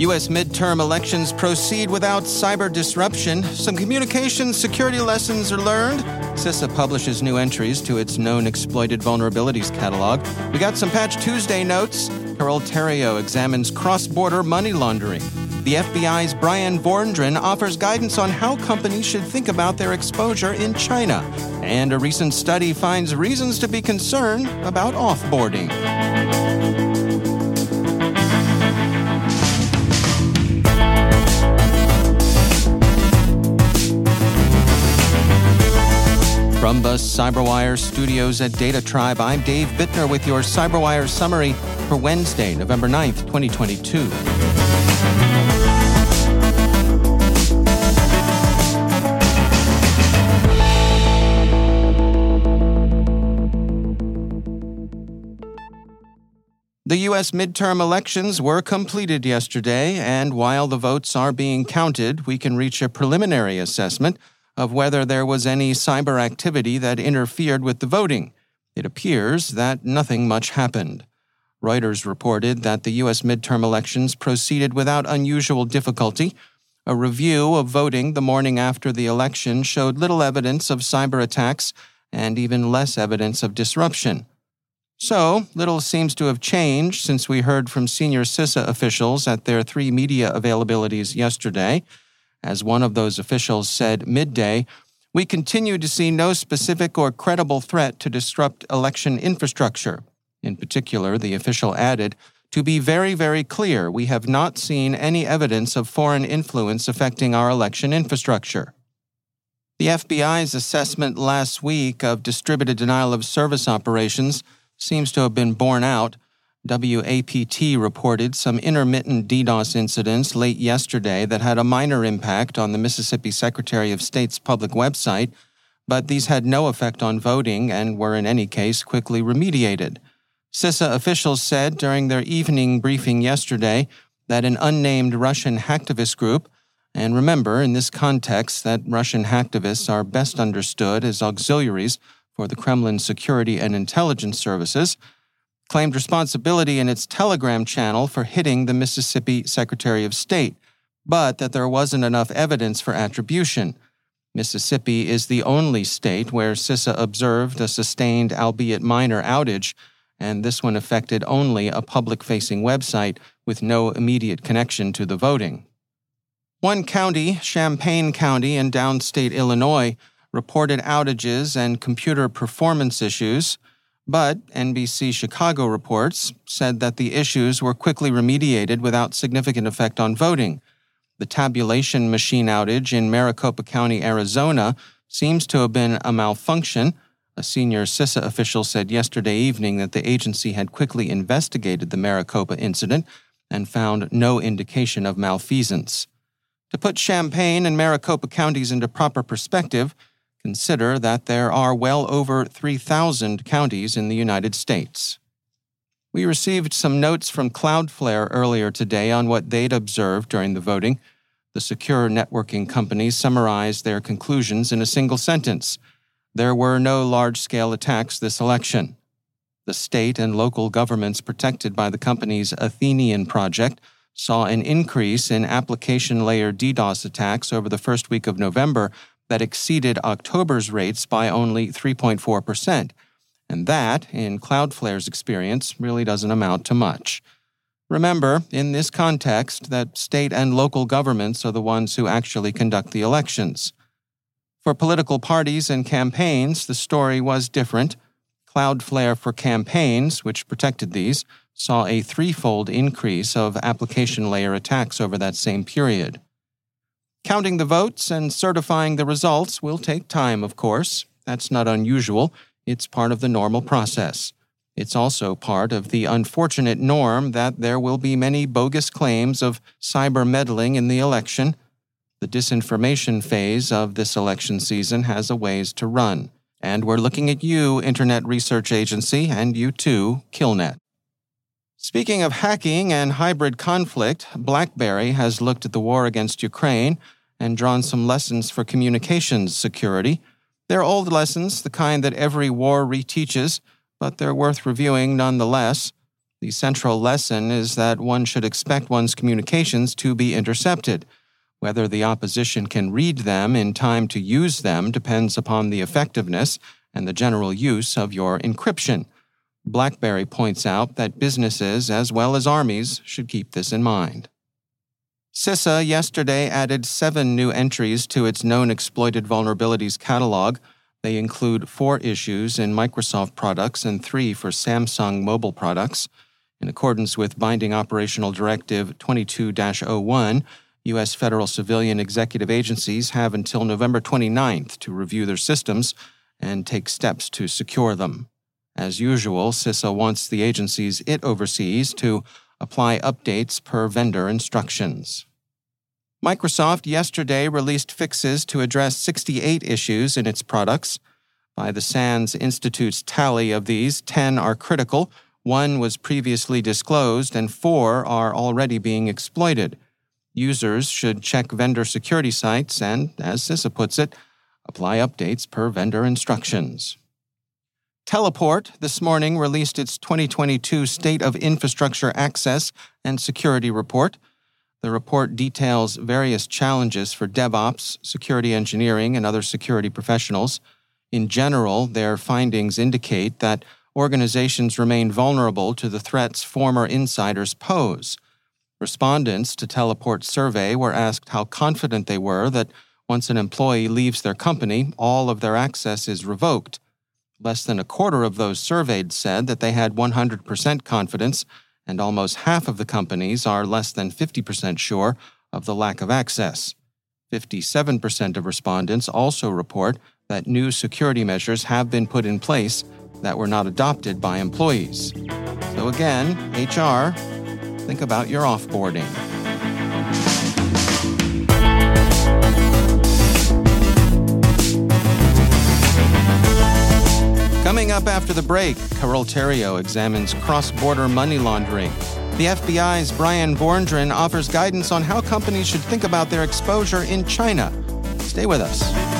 U.S. midterm elections proceed without cyber disruption. Some communication security lessons are learned. CISA publishes new entries to its known exploited vulnerabilities catalog. We got some Patch Tuesday notes. Carole Theriault examines cross border money laundering. The FBI's Bryan Vorndran offers guidance on how companies should think about their exposure in China. And a recent study finds reasons to be concerned about offboarding. From the CyberWire studios at Data Tribe, I'm Dave Bittner with your CyberWire summary for Wednesday, November 9th, 2022. The U.S. midterm elections were completed yesterday, and while the votes are being counted, we can reach a preliminary assessment of whether there was any cyber activity that interfered with the voting. It appears that nothing much happened. Reuters reported that the U.S. midterm elections proceeded without unusual difficulty. A review of voting the morning after the election showed little evidence of cyber attacks and even less evidence of disruption. So, little seems to have changed since we heard from senior CISA officials at their three media availabilities yesterday. As one of those officials said midday, we continue to see no specific or credible threat to disrupt election infrastructure. In particular, the official added, to be very, very clear, we have not seen any evidence of foreign influence affecting our election infrastructure. The FBI's assessment last week of distributed denial of service operations seems to have been borne out WAPT reported some intermittent DDoS incidents late yesterday that had a minor impact on the Mississippi Secretary of State's public website, but these had no effect on voting and were in any case quickly remediated. CISA officials said during their evening briefing yesterday that an unnamed Russian hacktivist group, and remember in this context that Russian hacktivists are best understood as auxiliaries for the Kremlin security and intelligence services, claimed responsibility in its Telegram channel for hitting the Mississippi Secretary of State, but that there wasn't enough evidence for attribution. Mississippi is the only state where CISA observed a sustained, albeit minor, outage, and this one affected only a public facing website with no immediate connection to the voting. One county, Champaign County in downstate Illinois, reported outages and computer performance issues. But NBC Chicago reports said that the issues were quickly remediated without significant effect on voting. The tabulation machine outage in Maricopa County, Arizona, seems to have been a malfunction. A senior CISA official said yesterday evening that the agency had quickly investigated the Maricopa incident and found no indication of malfeasance. To put Champaign and Maricopa counties into proper perspective, Consider that there are well over 3,000 counties in the United States. We received some notes from Cloudflare earlier today on what they'd observed during the voting. The secure networking companies summarized their conclusions in a single sentence There were no large scale attacks this election. The state and local governments protected by the company's Athenian project saw an increase in application layer DDoS attacks over the first week of November that exceeded October's rates by only 3.4%. And that, in Cloudflare's experience, really doesn't amount to much. Remember, in this context, that state and local governments are the ones who actually conduct the elections. For political parties and campaigns, the story was different. Cloudflare for campaigns, which protected these, saw a threefold increase of application layer attacks over that same period. Counting the votes and certifying the results will take time, of course. That's not unusual. It's part of the normal process. It's also part of the unfortunate norm that there will be many bogus claims of cyber meddling in the election. The disinformation phase of this election season has a ways to run. And we're looking at you, Internet Research Agency, and you too, Killnet. Speaking of hacking and hybrid conflict, BlackBerry has looked at the war against Ukraine and drawn some lessons for communications security. They're old lessons, the kind that every war reteaches, but they're worth reviewing nonetheless. The central lesson is that one should expect one's communications to be intercepted. Whether the opposition can read them in time to use them depends upon the effectiveness and the general use of your encryption. BlackBerry points out that businesses as well as armies should keep this in mind. CISA yesterday added seven new entries to its known exploited vulnerabilities catalog. They include four issues in Microsoft products and three for Samsung mobile products. In accordance with Binding Operational Directive 22 01, U.S. federal civilian executive agencies have until November 29th to review their systems and take steps to secure them. As usual, CISA wants the agencies it oversees to apply updates per vendor instructions. Microsoft yesterday released fixes to address 68 issues in its products. By the SANS Institute's tally of these, 10 are critical, one was previously disclosed, and four are already being exploited. Users should check vendor security sites and, as CISA puts it, apply updates per vendor instructions. Teleport this morning released its 2022 State of Infrastructure Access and Security Report. The report details various challenges for DevOps, security engineering, and other security professionals. In general, their findings indicate that organizations remain vulnerable to the threats former insiders pose. Respondents to Teleport's survey were asked how confident they were that once an employee leaves their company, all of their access is revoked. Less than a quarter of those surveyed said that they had 100% confidence, and almost half of the companies are less than 50% sure of the lack of access. 57% of respondents also report that new security measures have been put in place that were not adopted by employees. So, again, HR, think about your offboarding. Coming up after the break, Carole Theriault examines cross border money laundering. The FBI's Bryan Vorndran offers guidance on how companies should think about their exposure in China. Stay with us.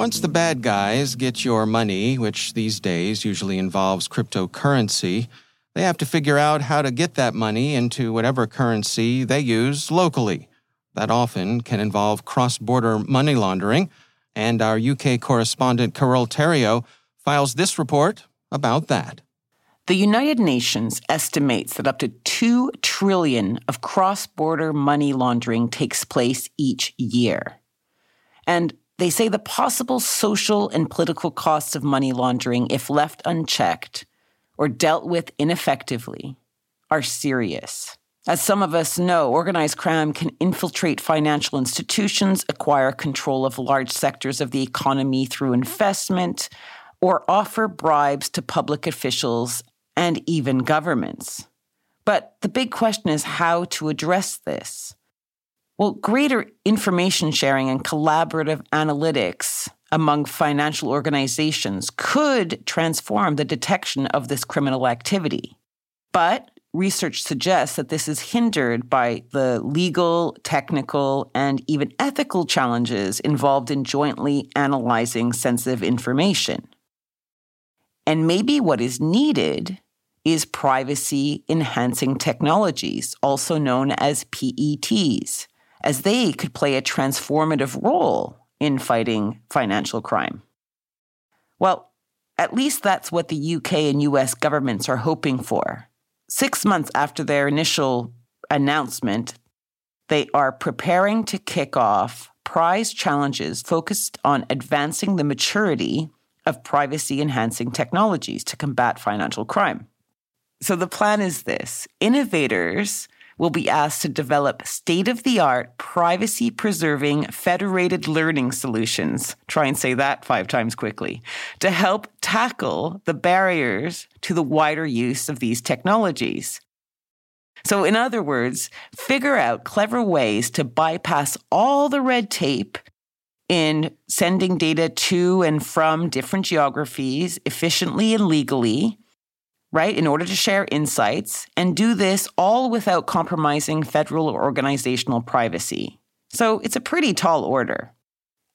Once the bad guys get your money, which these days usually involves cryptocurrency, they have to figure out how to get that money into whatever currency they use locally. That often can involve cross border money laundering, and our UK correspondent Carol Theriault files this report about that. The United Nations estimates that up to 2 trillion of cross-border money laundering takes place each year. And they say the possible social and political costs of money laundering, if left unchecked or dealt with ineffectively, are serious. As some of us know, organized crime can infiltrate financial institutions, acquire control of large sectors of the economy through investment, or offer bribes to public officials and even governments. But the big question is how to address this. Well, greater information sharing and collaborative analytics among financial organizations could transform the detection of this criminal activity. But research suggests that this is hindered by the legal, technical, and even ethical challenges involved in jointly analyzing sensitive information. And maybe what is needed is privacy enhancing technologies, also known as PETs as they could play a transformative role in fighting financial crime. Well, at least that's what the UK and US governments are hoping for. Six months after their initial announcement, they are preparing to kick off prize challenges focused on advancing the maturity of privacy enhancing technologies to combat financial crime. So the plan is this innovators will be asked to develop state of the art, privacy preserving, federated learning solutions. Try and say that five times quickly to help tackle the barriers to the wider use of these technologies. So, in other words, figure out clever ways to bypass all the red tape in sending data to and from different geographies efficiently and legally right, in order to share insights and do this all without compromising federal or organizational privacy. So it's a pretty tall order.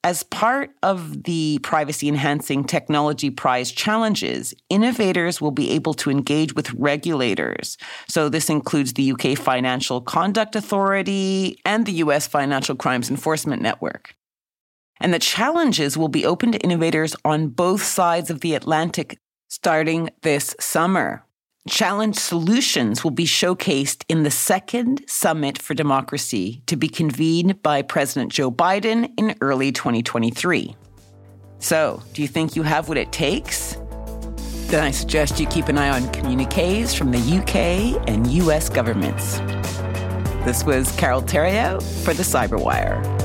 As part of the privacy enhancing technology prize challenges, innovators will be able to engage with regulators. So, this includes the UK Financial Conduct Authority and the US Financial Crimes Enforcement Network. And the challenges will be open to innovators on both sides of the Atlantic starting this summer. Challenge solutions will be showcased in the second Summit for Democracy to be convened by President Joe Biden in early 2023. So, do you think you have what it takes? Then I suggest you keep an eye on communiques from the UK and US governments. This was Carol Theriault for the Cyberwire.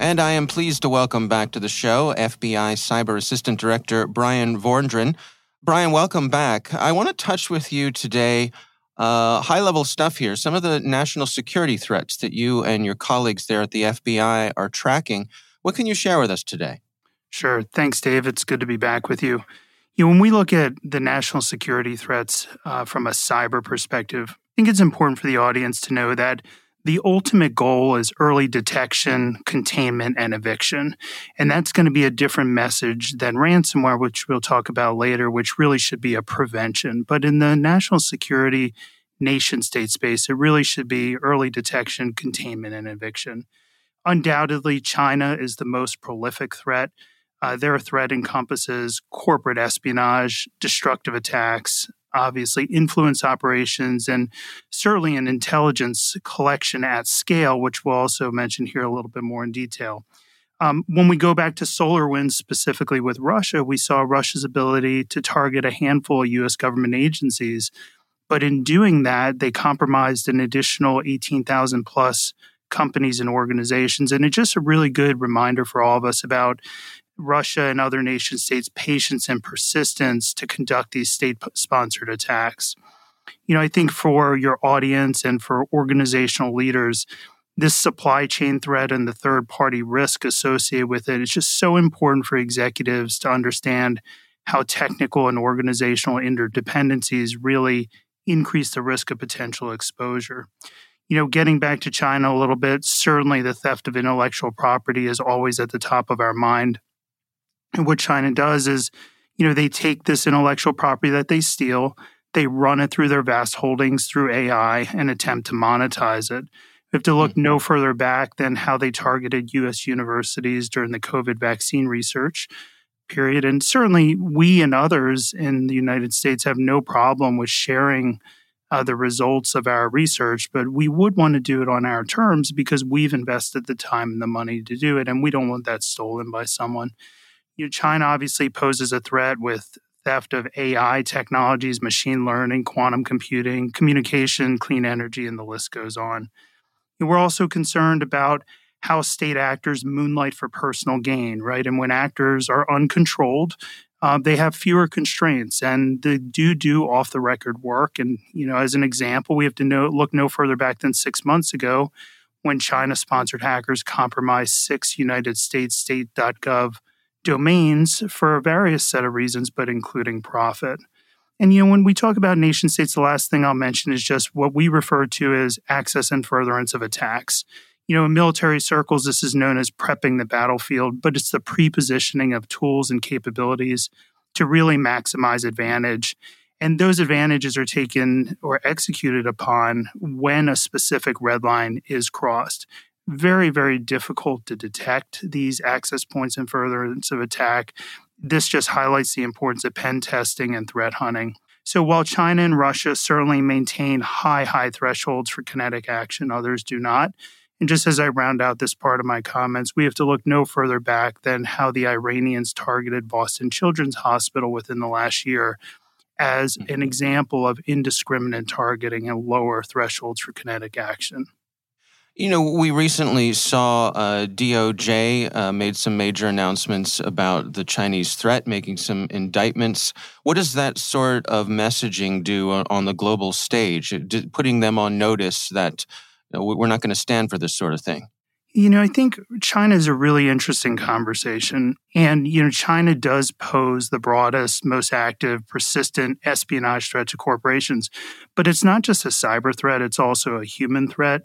And I am pleased to welcome back to the show FBI Cyber Assistant Director Bryan Vorndran. Brian, welcome back. I want to touch with you today uh, high level stuff here. Some of the national security threats that you and your colleagues there at the FBI are tracking. What can you share with us today? Sure. Thanks, Dave. It's good to be back with you. You know, when we look at the national security threats uh, from a cyber perspective, I think it's important for the audience to know that the ultimate goal is early detection, containment, and eviction. And that's going to be a different message than ransomware, which we'll talk about later, which really should be a prevention. But in the national security nation state space, it really should be early detection, containment, and eviction. Undoubtedly, China is the most prolific threat. Uh, their threat encompasses corporate espionage, destructive attacks, obviously influence operations and certainly an intelligence collection at scale, which we'll also mention here a little bit more in detail. Um, when we go back to SolarWinds specifically with Russia, we saw Russia's ability to target a handful of US government agencies. But in doing that, they compromised an additional 18,000 plus companies and organizations. And it's just a really good reminder for all of us about Russia and other nation states' patience and persistence to conduct these state sponsored attacks. You know, I think for your audience and for organizational leaders, this supply chain threat and the third party risk associated with it is just so important for executives to understand how technical and organizational interdependencies really increase the risk of potential exposure. You know, getting back to China a little bit, certainly the theft of intellectual property is always at the top of our mind. And what China does is, you know, they take this intellectual property that they steal, they run it through their vast holdings through AI and attempt to monetize it. We have to look no mm-hmm. further back than how they targeted US universities during the COVID vaccine research period. And certainly, we and others in the United States have no problem with sharing uh, the results of our research, but we would want to do it on our terms because we've invested the time and the money to do it, and we don't want that stolen by someone. You know, China obviously poses a threat with theft of AI technologies, machine learning, quantum computing, communication, clean energy, and the list goes on. And we're also concerned about how state actors moonlight for personal gain, right? And when actors are uncontrolled, uh, they have fewer constraints and they do do off the record work. And, you know, as an example, we have to know, look no further back than six months ago when China sponsored hackers compromised six United States state.gov domains for a various set of reasons, but including profit. And you know, when we talk about nation states, the last thing I'll mention is just what we refer to as access and furtherance of attacks. You know, in military circles, this is known as prepping the battlefield, but it's the prepositioning of tools and capabilities to really maximize advantage. And those advantages are taken or executed upon when a specific red line is crossed very, very difficult to detect these access points and furtherance of attack. This just highlights the importance of pen testing and threat hunting. So while China and Russia certainly maintain high, high thresholds for kinetic action, others do not. And just as I round out this part of my comments, we have to look no further back than how the Iranians targeted Boston Children's Hospital within the last year as an mm-hmm. example of indiscriminate targeting and lower thresholds for kinetic action. You know, we recently saw uh, DOJ uh, made some major announcements about the Chinese threat, making some indictments. What does that sort of messaging do on, the global stage, putting them on notice that you know, we're not going to stand for this sort of thing? You know, I think China is a really interesting conversation. And, you know, China does pose the broadest, most active, persistent espionage threat to corporations. But it's not just a cyber threat, it's also a human threat.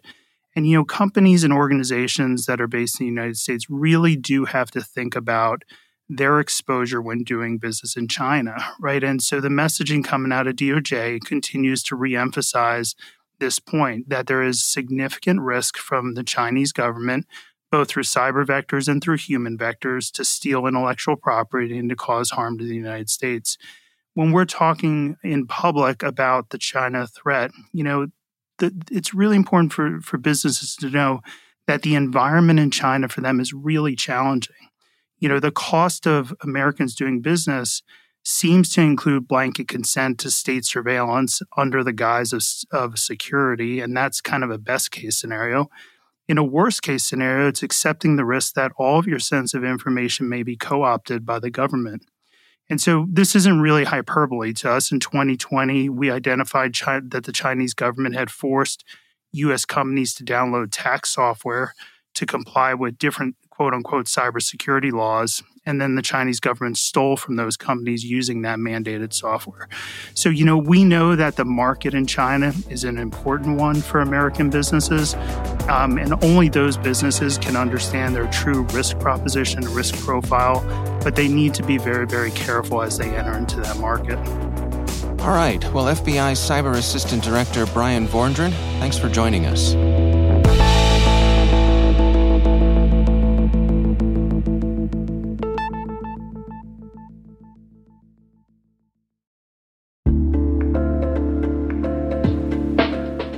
And, you know, companies and organizations that are based in the United States really do have to think about their exposure when doing business in China, right? And so the messaging coming out of DOJ continues to reemphasize this point that there is significant risk from the Chinese government, both through cyber vectors and through human vectors, to steal intellectual property and to cause harm to the United States. When we're talking in public about the China threat, you know, the, it's really important for, for businesses to know that the environment in China for them is really challenging. You know, the cost of Americans doing business seems to include blanket consent to state surveillance under the guise of, of security. And that's kind of a best case scenario. In a worst case scenario, it's accepting the risk that all of your sensitive information may be co opted by the government. And so this isn't really hyperbole to us. In 2020, we identified China, that the Chinese government had forced US companies to download tax software to comply with different quote unquote cybersecurity laws. And then the Chinese government stole from those companies using that mandated software. So, you know, we know that the market in China is an important one for American businesses. Um, and only those businesses can understand their true risk proposition, risk profile. But they need to be very, very careful as they enter into that market. All right. Well, FBI Cyber Assistant Director Bryan Vorndran, thanks for joining us.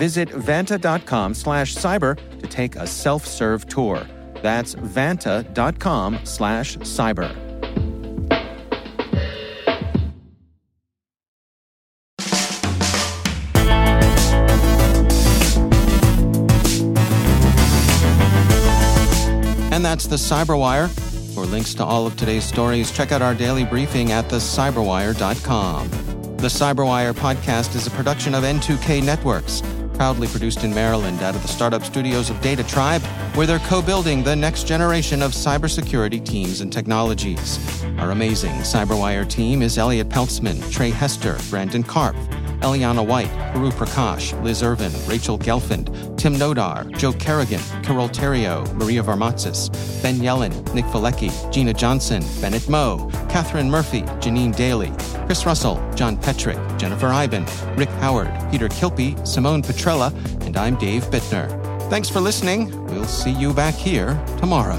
Visit vanta.com slash cyber to take a self serve tour. That's vanta.com slash cyber. And that's the Cyberwire. For links to all of today's stories, check out our daily briefing at thecyberwire.com. The Cyberwire podcast is a production of N2K Networks proudly produced in Maryland out of the startup studios of Data Tribe, where they're co building the next generation of cybersecurity teams and technologies. Our amazing Cyberwire team is Elliot Peltzman, Tre Hester, Brandon Karpf, Eliana White, Puru Prakash, Liz Irvin, Rachel Gelfand, Tim Nodar, Joe Carrigan, Carol Theriault, Maria Varmazis, Ben Yelin, Nick Veliky, Gina Johnson, Bennett Moe, Catherine Murphy, Janene Daly, Chris Russell, John Petrik, Jennifer Eiben, Rick Howard, Peter Kilpe, Simone Petrella, and I'm Dave Bittner. Thanks for listening. We'll see you back here tomorrow.